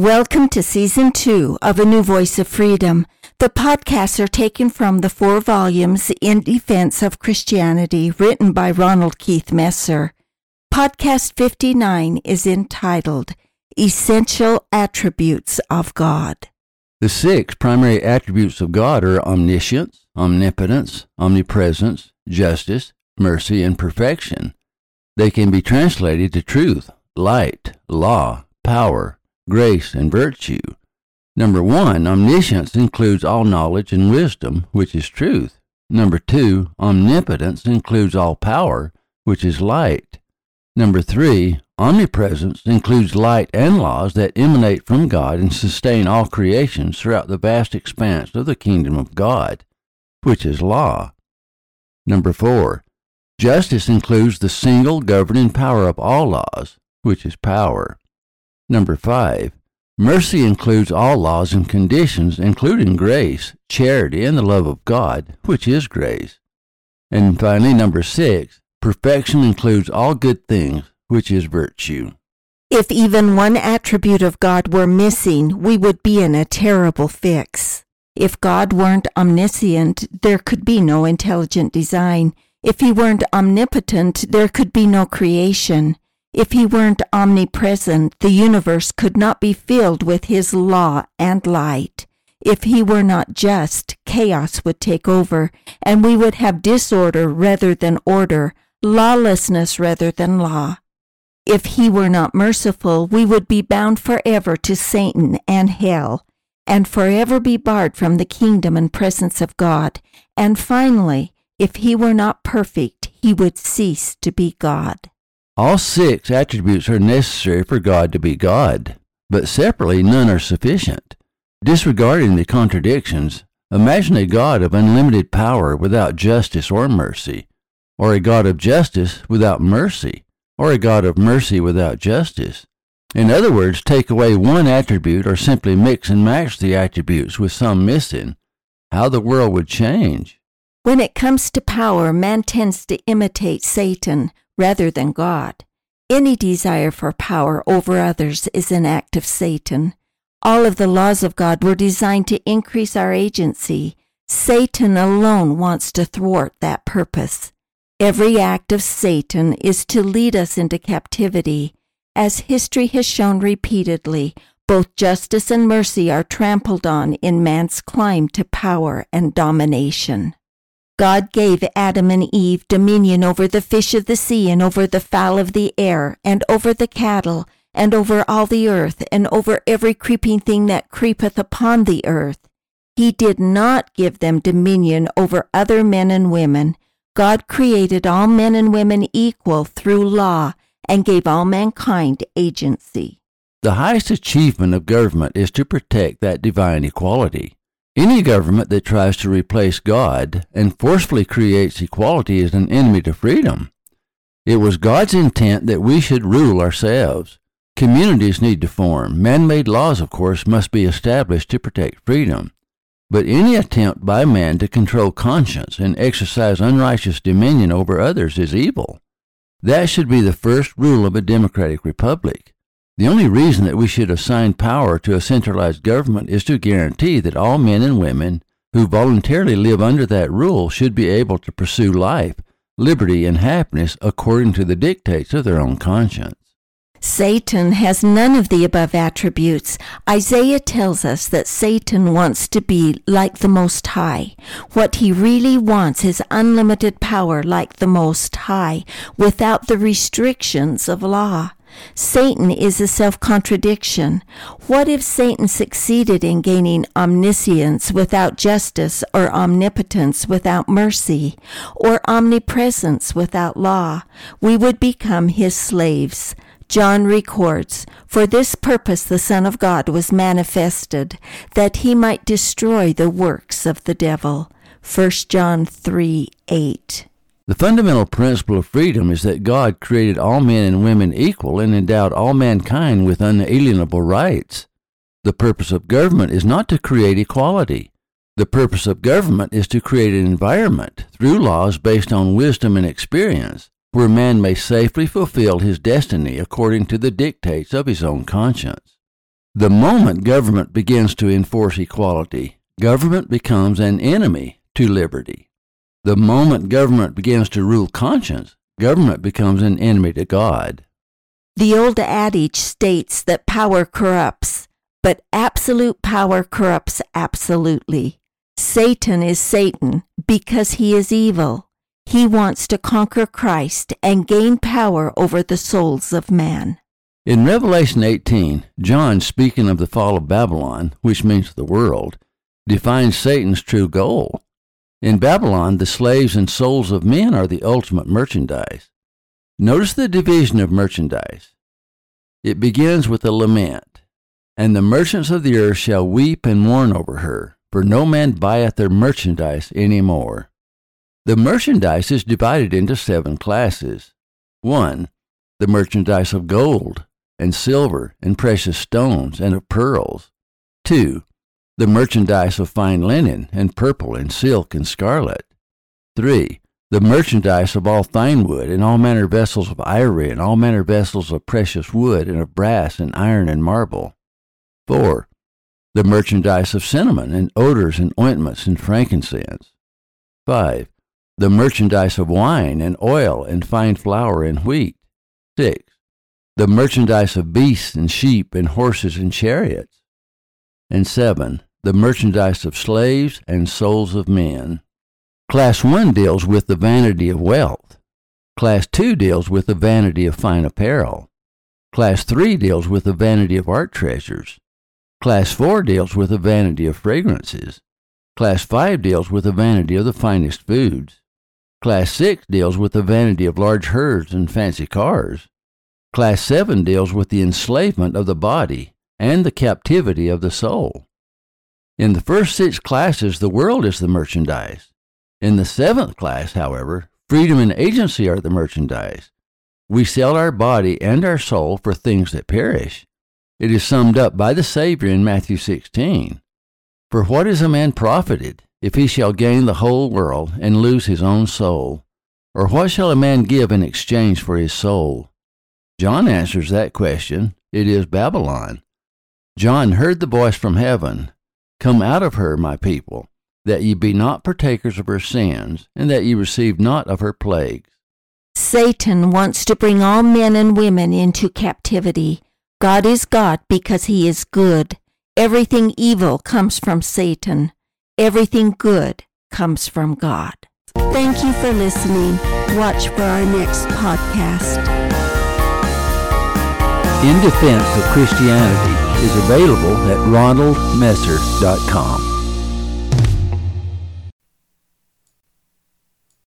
Welcome to season two of A New Voice of Freedom. The podcasts are taken from the four volumes In Defense of Christianity written by Ronald Keith Messer. Podcast 59 is entitled Essential Attributes of God. The six primary attributes of God are omniscience, omnipotence, omnipresence, justice, mercy, and perfection. They can be translated to truth, light, law, power, grace, and virtue. Number one, omniscience includes all knowledge and wisdom, which is truth. Number two, omnipotence includes all power, which is light. Number three, omnipresence includes light and laws that emanate from God and sustain all creations throughout the vast expanse of the kingdom of God, which is law. Number four, justice includes the single governing power of all laws, which is power. Number five, mercy includes all laws and conditions, including grace, charity, and the love of God, which is grace. And finally, number six, perfection includes all good things, which is virtue. If even one attribute of God were missing, we would be in a terrible fix. If God weren't omniscient, there could be no intelligent design. If he weren't omnipotent, there could be no creation. If he weren't omnipresent, the universe could not be filled with his law and light. If he were not just, chaos would take over, and we would have disorder rather than order, lawlessness rather than law. If he were not merciful, we would be bound forever to Satan and hell, and forever be barred from the kingdom and presence of God. And finally, if he were not perfect, he would cease to be God. All six attributes are necessary for God to be God, but separately none are sufficient. Disregarding the contradictions, imagine a God of unlimited power without justice or mercy, or a God of justice without mercy, or a God of mercy without justice. In other words, take away one attribute or simply mix and match the attributes with some missing. How the world would change. When it comes to power, man tends to imitate Satan rather than God. Any desire for power over others is an act of Satan. All of the laws of God were designed to increase our agency. Satan alone wants to thwart that purpose. Every act of Satan is to lead us into captivity. As history has shown repeatedly, both justice and mercy are trampled on in man's climb to power and domination. God gave Adam and Eve dominion over the fish of the sea and over the fowl of the air and over the cattle and over all the earth and over every creeping thing that creepeth upon the earth. He did not give them dominion over other men and women. God created all men and women equal through law and gave all mankind agency. The highest achievement of government is to protect that divine equality. Any government that tries to replace God and forcefully creates equality is an enemy to freedom. It was God's intent that we should rule ourselves. Communities need to form. Man made laws, of course, must be established to protect freedom. But any attempt by man to control conscience and exercise unrighteous dominion over others is evil. That should be the first rule of a democratic republic. The only reason that we should assign power to a centralized government is to guarantee that all men and women who voluntarily live under that rule should be able to pursue life, liberty, and happiness according to the dictates of their own conscience. Satan has none of the above attributes. Isaiah tells us that Satan wants to be like the Most High. What he really wants is unlimited power like the Most High, without the restrictions of law. Satan is a self-contradiction. What if Satan succeeded in gaining omniscience without justice or omnipotence without mercy or omnipresence without law? We would become his slaves. John records, For this purpose the Son of God was manifested, that he might destroy the works of the devil. 1 John 3 8. The fundamental principle of freedom is that God created all men and women equal and endowed all mankind with unalienable rights. The purpose of government is not to create equality. The purpose of government is to create an environment through laws based on wisdom and experience where man may safely fulfill his destiny according to the dictates of his own conscience. The moment government begins to enforce equality, government becomes an enemy to liberty. The moment government begins to rule conscience, government becomes an enemy to God. The old adage states that power corrupts, but absolute power corrupts absolutely. Satan is Satan because he is evil. He wants to conquer Christ and gain power over the souls of man. In Revelation 18, John, speaking of the fall of Babylon, which means the world, defines Satan's true goal. In Babylon, the slaves and souls of men are the ultimate merchandise. Notice the division of merchandise. It begins with a lament, and the merchants of the earth shall weep and mourn over her, for no man buyeth their merchandise any more. The merchandise is divided into seven classes. 1. The merchandise of gold, and silver, and precious stones, and of pearls. 2 the merchandise of fine linen, and purple, and silk, and scarlet. 3. The merchandise of all fine wood, and all manner vessels of ivory, and all manner vessels of precious wood, and of brass, and iron, and marble. 4. The merchandise of cinnamon, and odors, and ointments, and frankincense. 5. The merchandise of wine, and oil, and fine flour, and wheat. 6. The merchandise of beasts, and sheep, and horses, and chariots. And 7 the merchandise of slaves and souls of men. Class 1 deals with the vanity of wealth. Class 2 deals with the vanity of fine apparel. Class 3 deals with the vanity of art treasures. Class 4 deals with the vanity of fragrances. Class 5 deals with the vanity of the finest foods. Class 6 deals with the vanity of large herds and fancy cars. Class 7 deals with the enslavement of the body and the captivity of the soul. In the first six classes, the world is the merchandise. In the seventh class, however, freedom and agency are the merchandise. We sell our body and our soul for things that perish. It is summed up by the Savior in Matthew 16. For what is a man profited if he shall gain the whole world and lose his own soul? Or what shall a man give in exchange for his soul? John answers that question. It is Babylon. John heard the voice from heaven Come out of her, my people, that ye be not partakers of her sins, and that ye receive not of her plagues. Satan wants to bring all men and women into captivity. God is God because he is good. Everything evil comes from Satan. Everything good comes from God. Thank you for listening. Watch for our next podcast. In Defense of Christianity is available at ronaldmesser.com.